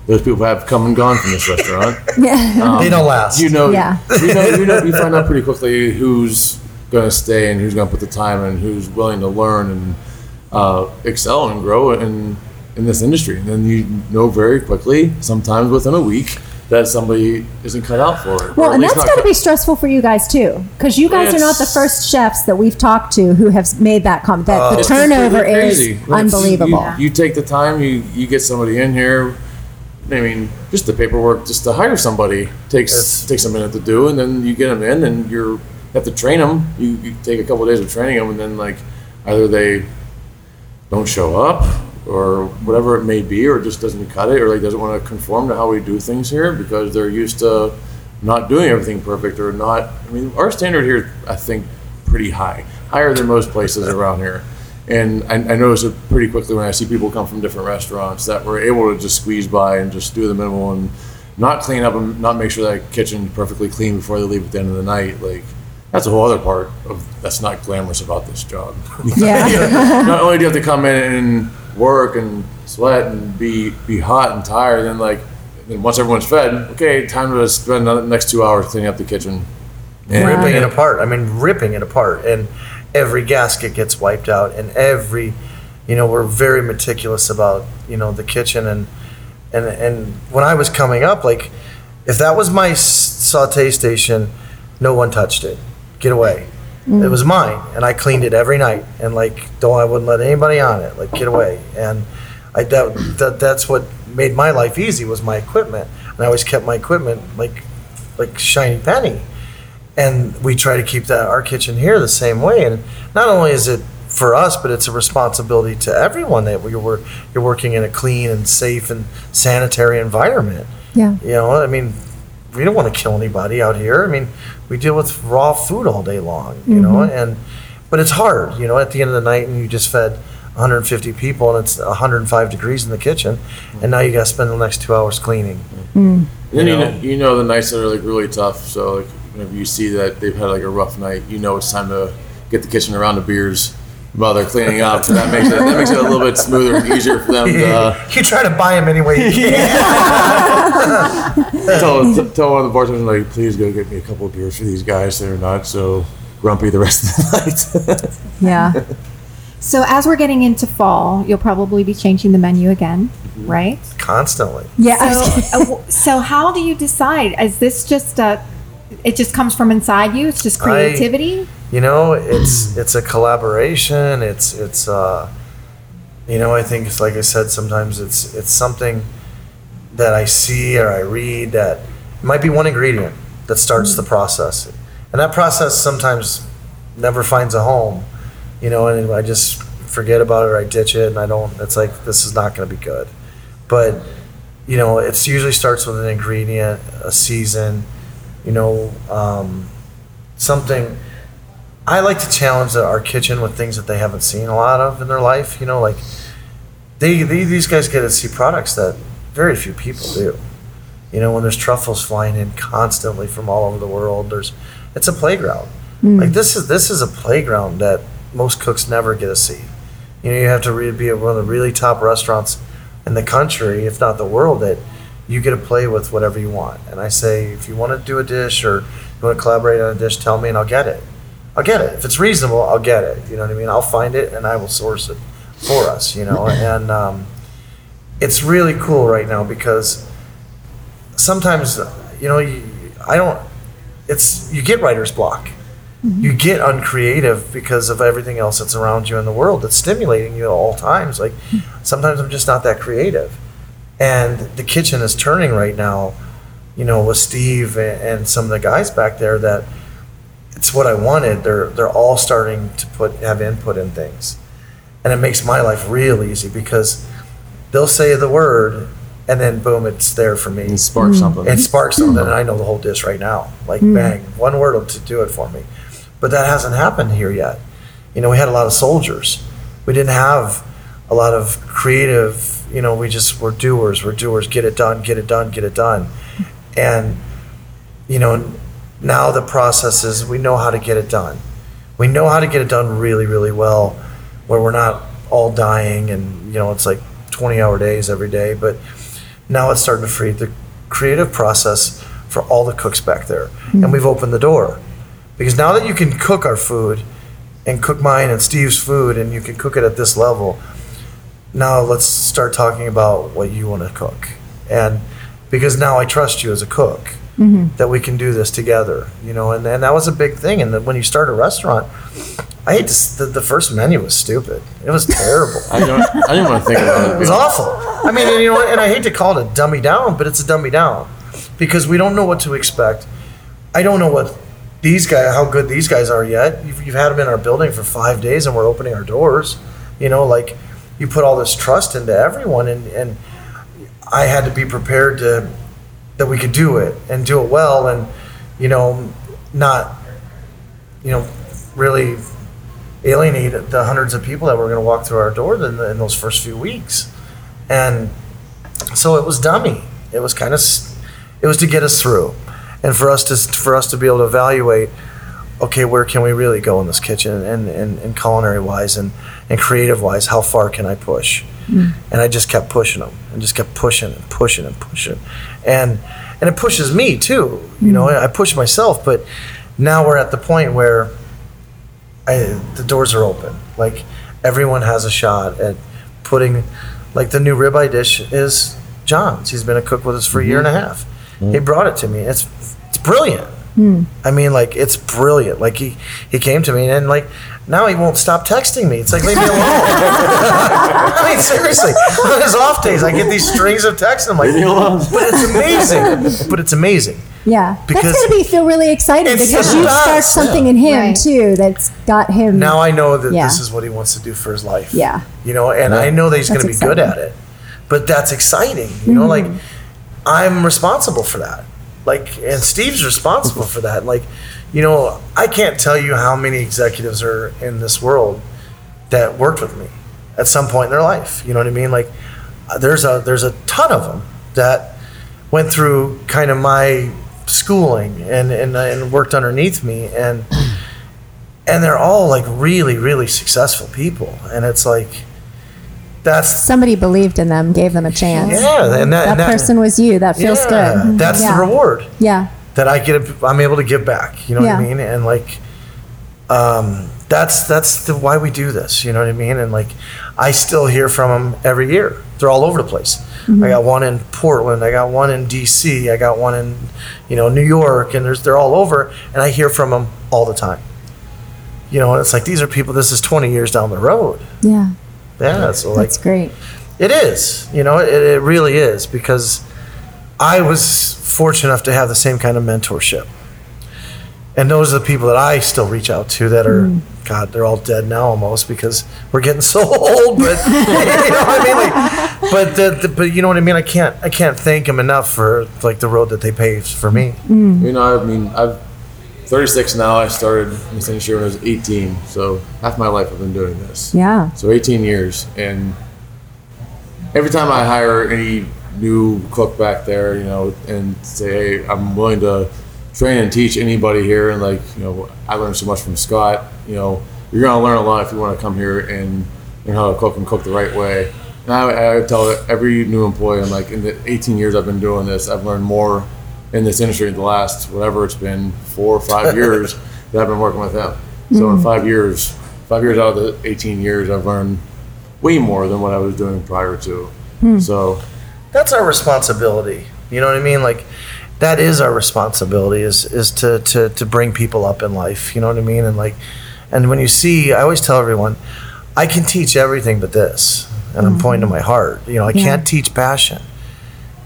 those people have come and gone from this restaurant. *laughs* Yeah. they don't last. You know, Yeah. you know, you know, you find out pretty quickly who's going to stay and who's going to put the time in, who's willing to learn and uh, excel and grow in in this industry. And then you know very quickly, sometimes within a week, that somebody isn't cut out for it. or Well, at and least that's not got to cut- be stressful for you guys too, because you guys are not the It's- first chefs that we've talked to who have made that comment. That the It's turnover completely is crazy. It's- unbelievable. You, you take the time, you, you get somebody in here. I mean, just the paperwork, just to hire somebody takes takes a minute to do, and then you get them in, and you're you have to train them. You, you take a couple of days of training them, and then like either they don't show up or whatever it may be, or just doesn't cut it, or like doesn't want to conform to how we do things here because they're used to not doing everything perfect or not. I mean, our standard here, I think, pretty high, higher than most places around here. And I, I notice it pretty quickly when I see people come from different restaurants that we're able to just squeeze by and just do the minimal and not clean up and not make sure that kitchen's perfectly clean before they leave at the end of the night. Like that's a whole other part of that's not glamorous about this job. *laughs* Yeah. *laughs* not only do you have to come in and work and sweat and be be hot and tired, then like then once everyone's fed, okay, time to spend the next two hours cleaning up the kitchen. And ripping it apart. I mean, ripping it apart, and every gasket gets wiped out, and every, you know, we're very meticulous about you know the kitchen, and and and when I was coming up, like, if that was my saute station, no one touched it. Get away. Mm. It was mine, and I cleaned it every night, and like, don't I wouldn't let anybody on it. Like, get away, and I that, that that's what made my life easy was my equipment, and I always kept my equipment like like shiny penny and we try to keep that our kitchen here the same way. And not only is it for us but it's a responsibility to everyone that we were you're working in a clean and safe and sanitary environment. Yeah. you know i mean we don't want to kill anybody out here. I mean we deal with raw food all day long you know? Mm-hmm. And but it's hard you know? At the end of the night and you just fed 150 people and it's 105 degrees in the kitchen and now you got to spend the next two hours cleaning. And then you You know, know? you know the nights that are like really tough. So like whenever you see that they've had like a rough night, you know it's time to get the kitchen around the beers while they're cleaning up. So that makes it that makes it a little bit smoother and easier for them to uh, *laughs* you try to buy them any way you can *laughs* tell, t- tell one of the bartenders like, please go get me a couple of beers for these guys. They're not so grumpy the rest of the *laughs* night. Yeah. So as we're getting into fall, you'll probably be changing the menu again, right? Constantly Yeah. So, uh, so how do you decide? Is this just a? It just comes from inside you. It's just I- creativity. you know it's it's a collaboration it's it's uh you know i think it's like i said sometimes it's it's something that i see or i read that it might be one ingredient that starts the process and that process sometimes never finds a home you know and i just forget about it or i ditch it and i don't it's like this is not going to be good but you know, it's usually starts with an ingredient, a season, you know, um, something. I like to challenge our kitchen with things that they haven't seen a lot of in their life. You know, like they, they these guys get to see products that very few people do. You know, when there's truffles flying in constantly from all over the world, there's it's a playground. Like this is this is a playground that most cooks never get to see. You know, you have to re- be at one of the really top restaurants in the country, if not the world, that you get to play with whatever you want. And I say, if you want to do a dish or you want to collaborate on a dish, tell me and I'll get it. I'll get it. If it's reasonable, I'll get it. You know what I mean? I'll find it and I will source it for us, you know? *laughs* And um, it's really cool right now because sometimes, you know, you, I don't, it's, you get writer's block. You get uncreative because of everything else that's around you in the world that's stimulating you at all times. Like sometimes I'm just not that creative. And the kitchen is turning right now, you know, with Steve and, and some of the guys back there that it's what I wanted. They're they're all starting to put have input in things. And it makes my life real easy because they'll say the word and then boom, it's there for me. And spark mm. something. It sparks something, mm. and I know the whole dish right now. Like mm. bang, one word will to do it for me. But that hasn't happened here yet. You know, we had a lot of soldiers. We didn't have a lot of creative. You know, we just were doers. We're doers. Get it done. Get it done. Get it done. And you know, now the process is we know how to get it done. We know how to get it done really, really well, where we're not all dying and you know it's like 20 hour days every day. But now it's starting to free the creative process for all the cooks back there, mm-hmm. and we've opened the door because now that you can cook our food and cook mine and Steve's food, and you can cook it at this level. Now let's start talking about what you want to cook, and because now I trust you as a cook mm-hmm. that we can do this together, you know, and, and that was a big thing. And then when you start a restaurant, I hate to, the, the first menu was stupid. It was terrible. *laughs* I, don't, I didn't want to think about it. It was awful. I mean, and, you know, and I hate to call it a dummy down, but it's a dummy down because we don't know what to expect. I don't know what these guys, how good these guys are yet. You've, you've had them in our building for five days, and we're opening our doors. You know, like you put all this trust into everyone, and and I had to be prepared to that we could do it and do it well, and you know, not you know, really alienate the hundreds of people that were going to walk through our door in, the, in those first few weeks. And so it was dummy. It was kind of, it was to get us through, and for us to for us to be able to evaluate, okay, where can we really go in this kitchen and and, and culinary wise and and creative wise, how far can I push? Mm. And I just kept pushing them and just kept pushing and pushing and pushing, and and it pushes me too. You know, mm. I push myself, but now we're at the point where I, the doors are open. Like everyone has a shot at putting, like the new ribeye dish is John's. He's been a cook with us for a year and a mm-hmm. half. He mm-hmm. brought it to me. It's it's brilliant. Hmm. I mean, like it's brilliant. Like he he came to me and like now he won't stop texting me. It's like leave me alone. *laughs* I mean, seriously, on his off days, I get these strings of texts. And I'm like, Leave me alone. but it's amazing. But it's amazing. Yeah, Because- that's gonna be feel really exciting because you does. sparked something in him Right. too that's got him. Now I know that Yeah. this is what he wants to do for his life. Yeah. You know, and I know that he's gonna be good at it. But that's exciting. You know, hmm. like I'm responsible for that. Like, and Steve's responsible for that. Like, you know, I can't tell you how many executives are in this world that worked with me at some point in their life. You know what I mean? Like, there's a there's a ton of them that went through kind of my schooling and and, and worked underneath me and and they're all like really really successful people and it's like that's Somebody believed in them, gave them a chance. yeah and that, that, and that person was you. That feels yeah, good. that's yeah. the reward Yeah. that I get I'm able to give back you know what I mean and like um that's that's the why we do this you know what I mean and like I still hear from them every year they're all over the place Mm-hmm. I got one in Portland I got one in DC I got one in you know New York and there's they're all over and I hear from them all the time you know and it's like these are people this is 20 years down the road Yeah. Yeah so like That's great. it is. You know, it, it really is because I was fortunate enough to have the same kind of mentorship. And those are the people that I still reach out to that are, mm. God, they're all dead now almost because we're getting so *laughs* old. But, *laughs* you know what I mean? Like, but the, the, but you know what I mean. I can't I can't thank them enough for like the road that they paved for me. Mm. You know, I mean, I'm 36 now. I started in this industry when I was 18, so half my life I've been doing this. Yeah. So 18 years, and every time I hire any new cook back there, you know, and say, hey, I'm willing to train and teach anybody here, and like, you know, I learned so much from Scott. You know, you're gonna learn a lot if you want to come here and learn how to cook and cook the right way. And I, I tell every new employee, I'm like, in the 18 years I've been doing this, I've learned more in this industry in the last whatever it's been four or five *laughs* years that I've been working with them. So in mm-hmm. five years, five years out of the 18 years, I've learned way more than what I was doing prior to. Hmm. So That's our responsibility. You know what I mean? Like that is our responsibility is is to to to bring people up in life. You know what I mean? And like and when you see, I always tell everyone, I can teach everything but this, and I'm mm-hmm. pointing to my heart. You know, I Yeah. can't teach passion.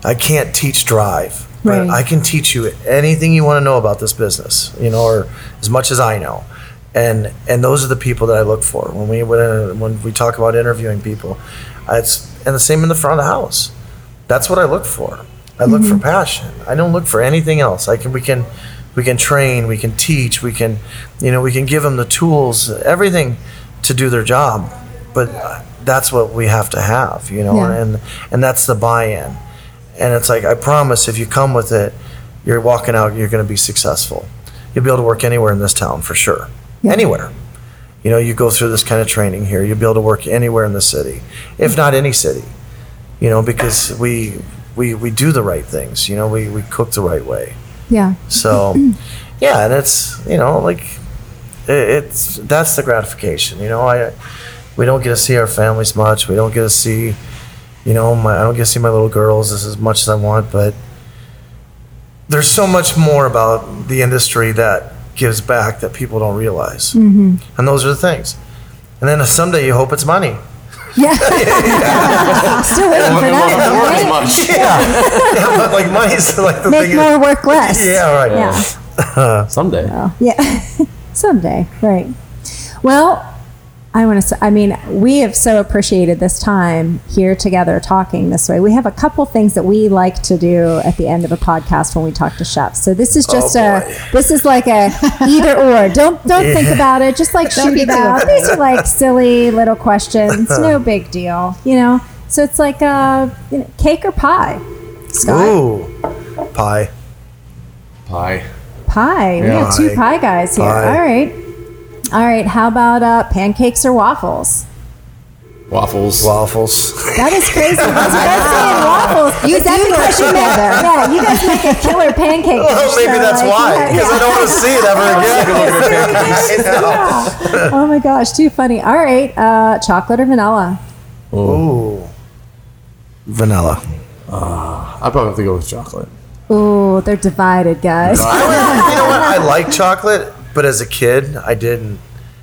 I can't teach drive. But Right. I can teach you anything you want to know about this business, you know, or as much as I know. And and those are the people that I look for when we when, when we talk about interviewing people. It's and the same in the front of the house. That's what I look for. I look for mm-hmm. passion. I don't look for anything else. I can we can we can train, we can teach, we can you know, we can give them the tools, everything to do their job. But uh, that's what we have to have, you know, Yeah. and and that's the buy-in. And it's like I promise if you come with it, you're walking out, you're going to be successful. You'll be able to work anywhere in this town for sure. Yeah. Anywhere. You know, you go through this kind of training here, you'll be able to work anywhere in the city, if not any city. You know, because we we we do the right things. You know, we we cook the right way. Yeah. So, *clears throat* yeah, and it's you know like it, it's that's the gratification. You know, I we don't get to see our families much. We don't get to see, you know, my I don't get to see my little girls as, as much as I want. But there's so much more about the industry that gives back that people don't realize, mm-hmm. and those are the things. And then someday you hope it's money. Yeah. *laughs* Still waiting for that. worth right? much. Yeah, yeah, but like money's like the Make thing. more, work less. yeah, right. Yeah. someday. *laughs* Yeah. *laughs* Someday, right. Well, I want to say, I mean, we have so appreciated this time here together talking this way. We have a couple things that we like to do at the end of a podcast when we talk to chefs. So this is oh, just Oh, a, this is like a *laughs* either or. Don't, don't think about it. Just like Don't shoot it out. These are like *laughs* silly little questions. No uh-huh. big deal, you know? So it's like a you know, cake or pie. Scott? Ooh, pie. Pie. Pie. We Yeah. got two Pie. pie guys here. Pie. All right. All right. How about uh, pancakes or waffles? Waffles. Waffles. That is crazy. Because you guys saying waffles. You, that because you make, yeah, you guys make a killer pancake. Well, dish, maybe so, that's like, why. yeah, I don't want to see it ever again. *laughs* *laughs* yeah. Oh my gosh, too funny. All right. Uh, chocolate or vanilla? Ooh. Vanilla. I probably have to go with chocolate. Ooh, they're divided, guys. I you know what? I *laughs* like chocolate, but as a kid, I didn't.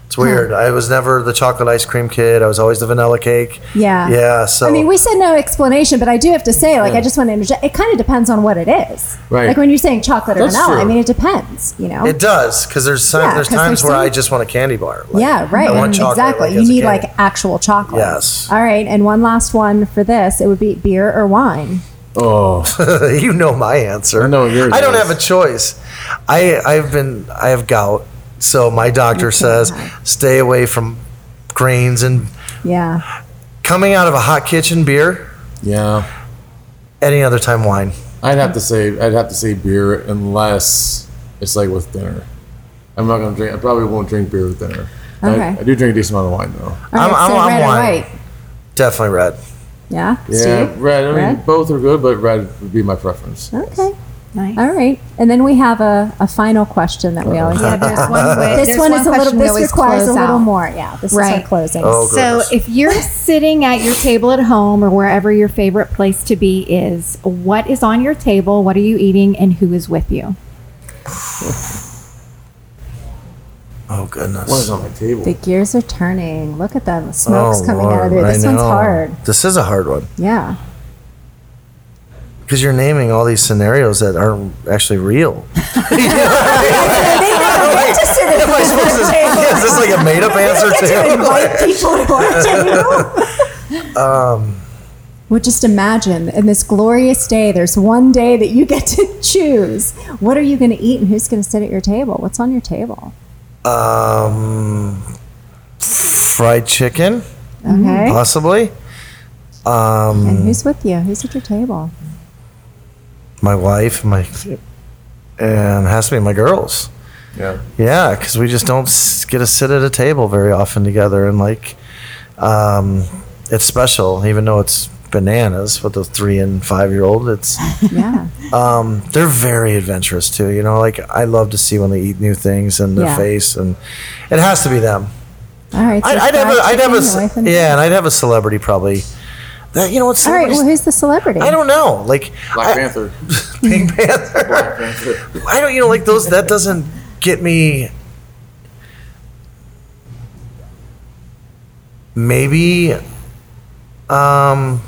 It's weird. I was never the chocolate ice cream kid. I was always the vanilla cake. Yeah. Yeah. So I mean, we said no explanation, but I do have to say, like, I just want to interject. It kind of depends on what it is. Right. Like when you're saying chocolate or That's vanilla, I true. mean, it depends, you know? it does because there's some, Yeah, there's 'cause times there's where I some- just want a candy bar. Like, Yeah, right. I want chocolate. exactly. like, you as a need kid. like actual chocolate. Yes. All right, and one last one for this. It would be beer or wine. Oh, *laughs* you know my answer. I know yours I don't is. have a choice. I I've been I have gout, so my doctor says stay away from grains and Yeah. coming out of a hot kitchen beer. yeah. Any other time wine. I'd have to say I'd have to say beer unless it's like with dinner. I'm not gonna drink. I probably won't drink beer with dinner. I- Okay. I, do drink a decent amount of wine though. All right, I'm- I'm- so I'm red or wine. white? Definitely red. Yeah. Yeah, Steve? red. I mean, Red? both are good, but red would be my preference. Okay. Nice. All right, and then we have a, a final question that we always Yeah, have. there's one way. This there's one is a little. question we This always requires a close little out. more. Yeah. This is Right. our closing. Oh, So goodness. if you're *laughs* sitting at your table at home or wherever your favorite place to be is, what is on your table? What are you eating, and who is with you? *laughs* Oh goodness. What is on my table? the gears are turning. Look at them. The smoke's Oh, coming out of Lord, there. I This one's know. hard. This is a hard one Yeah. because you're naming all these scenarios that aren't actually real. Am I supposed to- yeah, is this like a made-up answer too? invite people to our table. *laughs* Um, Ooh. All right, so red or white? Ooh. Pie. Well, just imagine in this glorious day, there's one day that you get to *laughs* choose. What are you going to eat and who's going to sit at your table? What's on your table? Um, fried chicken, Okay. possibly. Um, And who's with you? Who's at your table? my wife, my and it has to be my girls. Yeah. Yeah, because we just don't get to sit at a table very often together, and like, um, it's special, even though it's bananas with the three and five year old. It's *laughs* Yeah. um, they're very adventurous too. You know, like I love to see when they eat new things and their Yeah. face, and it has to be them. All right. so I'd, I'd have a, I'd have a, your and- yeah, and I'd have a celebrity probably. That you know what? All right. Well, who's the celebrity? I don't know. Like Black I- Panther. *laughs* Pink *laughs* Panther. Black Panther. I don't, you know, like those. That doesn't get me. Maybe, um,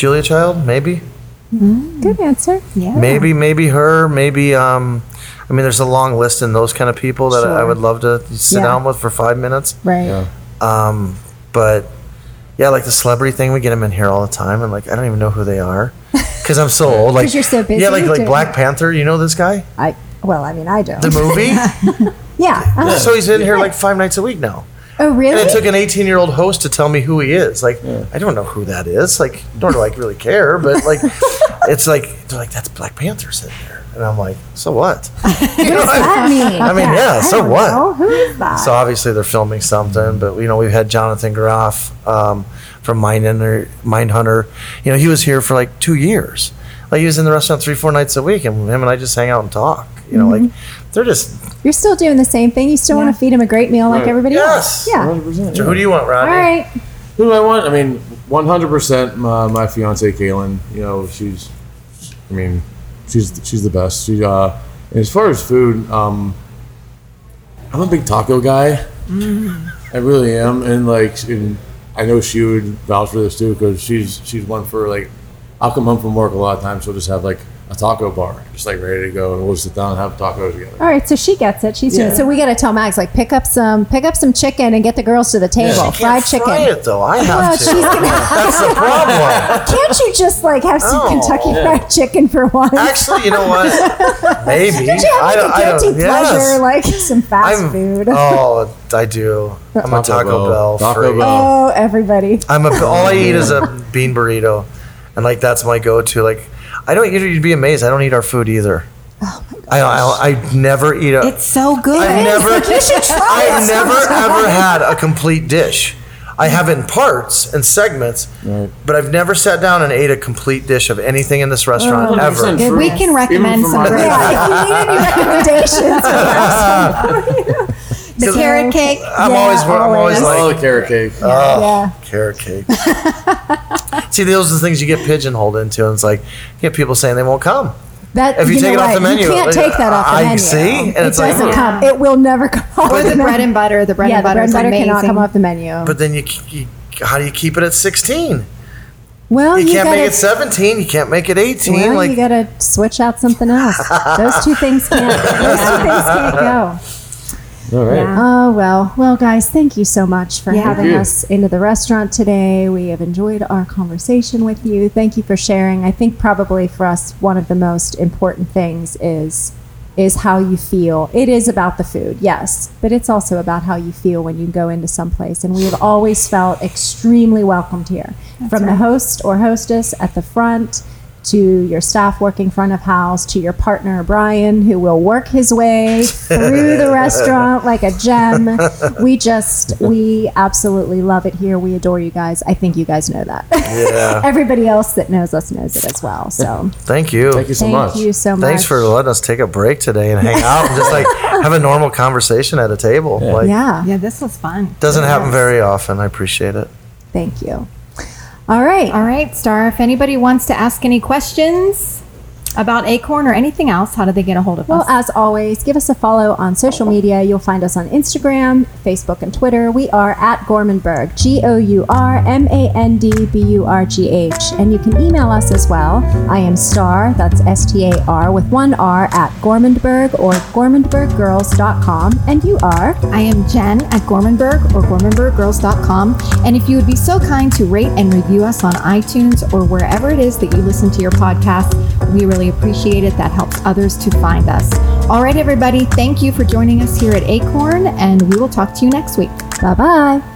Julia Child. Maybe, Good answer. Yeah. maybe, maybe her. Maybe, um, I mean, there's a long list in those kind of people that I Sure. would love to sit Yeah. down with for five minutes. Right. Yeah. Um, but yeah, like the celebrity thing, we get them in here all the time, and like I don't even know who they are *laughs* because I'm so old. Like you're so busy Yeah, like like Black Panther. You know this guy, I. Well, I mean, I don't. the movie. *laughs* yeah. uh, So he's in here like five nights a week now. Oh, And really? it took an 18 year old host to tell me who he is. Like, I don't know who that is. Like, nor do I really care. But like, *laughs* it's like they're like that's Black Panther sitting there, and I'm like, so what? You *laughs* know, what does that *laughs* mean? I mean, yeah. I So don't what? know. Who is that? So obviously they're filming something, but you know we've had Jonathan Groff um, from Mindhunter. Mindhunter, you know he was here for like two years. Like he was in the restaurant three, four nights a week, and him and I just hang out and talk. You know, like they're just. You're still doing the same thing. You still want to feed him a great meal like everybody Yes. else. Yeah. 100%. So who do you want, All Rodney? right. Who do I want? I mean, 100% my, my fiance Kaylin. You know, she's, I mean, she's she's the best. She, uh, and as far as food, um, I'm a big taco guy. I really am, and like, and I know she would vouch for this too because she's she's one for like, I'll come home from work a lot of times. She'll just have like a taco bar, just like ready to go, and we'll sit down and have tacos together. All right, so she gets it. She's doing Yeah. it. So we got to tell Max like pick up some pick up some chicken and get the girls to the table. She Fried can't chicken. fry it though. I have Well, to. she's gonna- *laughs* That's the problem. Can't you just like have some Oh, Kentucky yeah. Fried Chicken for once? Actually, you know what? Maybe. Don't you have I like don't. a I don't. guilty pleasure, Yes. like some fast I'm, food? Oh, I do. I'm a Taco Taco Bell. Bell. Taco. Bell. Oh, everybody. I'm a all I eat is a bean burrito, and like that's my go-to. Like I don't. You'd you'd be amazed. I don't eat our food either. Oh my god. I, I I never eat a. It's so good. I've never. *laughs* You should try I've it never *laughs* ever had a complete dish. I have in parts and segments, Right. but I've never sat down and ate a complete dish of anything in this oh, restaurant Oh, ever. 100% We can recommend some from my- great- Yeah, if you need any recommendations, we'll *laughs* ask the So- carrot cake. I'm Yeah, always. I'm always always. Oh, the carrot cake. Oh, Yeah. carrot cake. *laughs* See, those are the things you get pigeonholed into, and it's like you get people saying they won't come. That, If you know take it off the menu, you can't take that off the I menu. see, and it it's doesn't hmm. come. It will never come off Or the menu. bread and butter. The bread yeah, and the butter bread and is butter cannot come off the menu. But then you, you how do you keep it at 16? well, You, can't gotta, make it 17. You can't make it 18. Well, like you gotta switch out something else. those two things can't. Those two things can't *laughs* go. All right. Oh well, well, guys, thank you so much for Yeah. having us into the restaurant today. We have enjoyed our conversation with you. Thank you for sharing. I think probably for us, one of the most important things is is how you feel. It is about the food, yes, but it's also about how you feel when you go into some place. And we have always felt extremely welcomed here, from the host or hostess at the front to your staff working front of house to your partner Brian who will work his way through the *laughs* restaurant like a gem. We just we absolutely love it here. We adore you guys. I think you guys know that. Yeah. *laughs* Everybody else that knows us knows it as well. So Thank you. Thank you so thank much. you so much. Thanks for letting us take a break today and hang out and just like *laughs* have a normal conversation at a table. Like Yeah. Yeah, this was fun. doesn't happen very often. I appreciate it. Thank you. All right. All right, Star. If anybody wants to ask any questions, about Acorn or anything else, how do they get a hold of Well, us? Well, as always, give us a follow on social media. You'll find us on Instagram, Facebook, and Twitter. We are at Gourmandburgh, G O U R M A N D B U R G H. And you can email us as well. I am Star, that's S T A R, with one R at Gourmandburgh or gourmandburghgirls.com. And you are. I am Jen at Gourmandburgh or gourmandburghgirls.com. And if you would be so kind to rate and review us on iTunes or wherever it is that you listen to your podcast, we really appreciate it. That helps others to find us. All right, everybody, thank you for joining us here at Acorn, and we will talk to you next week. Bye bye.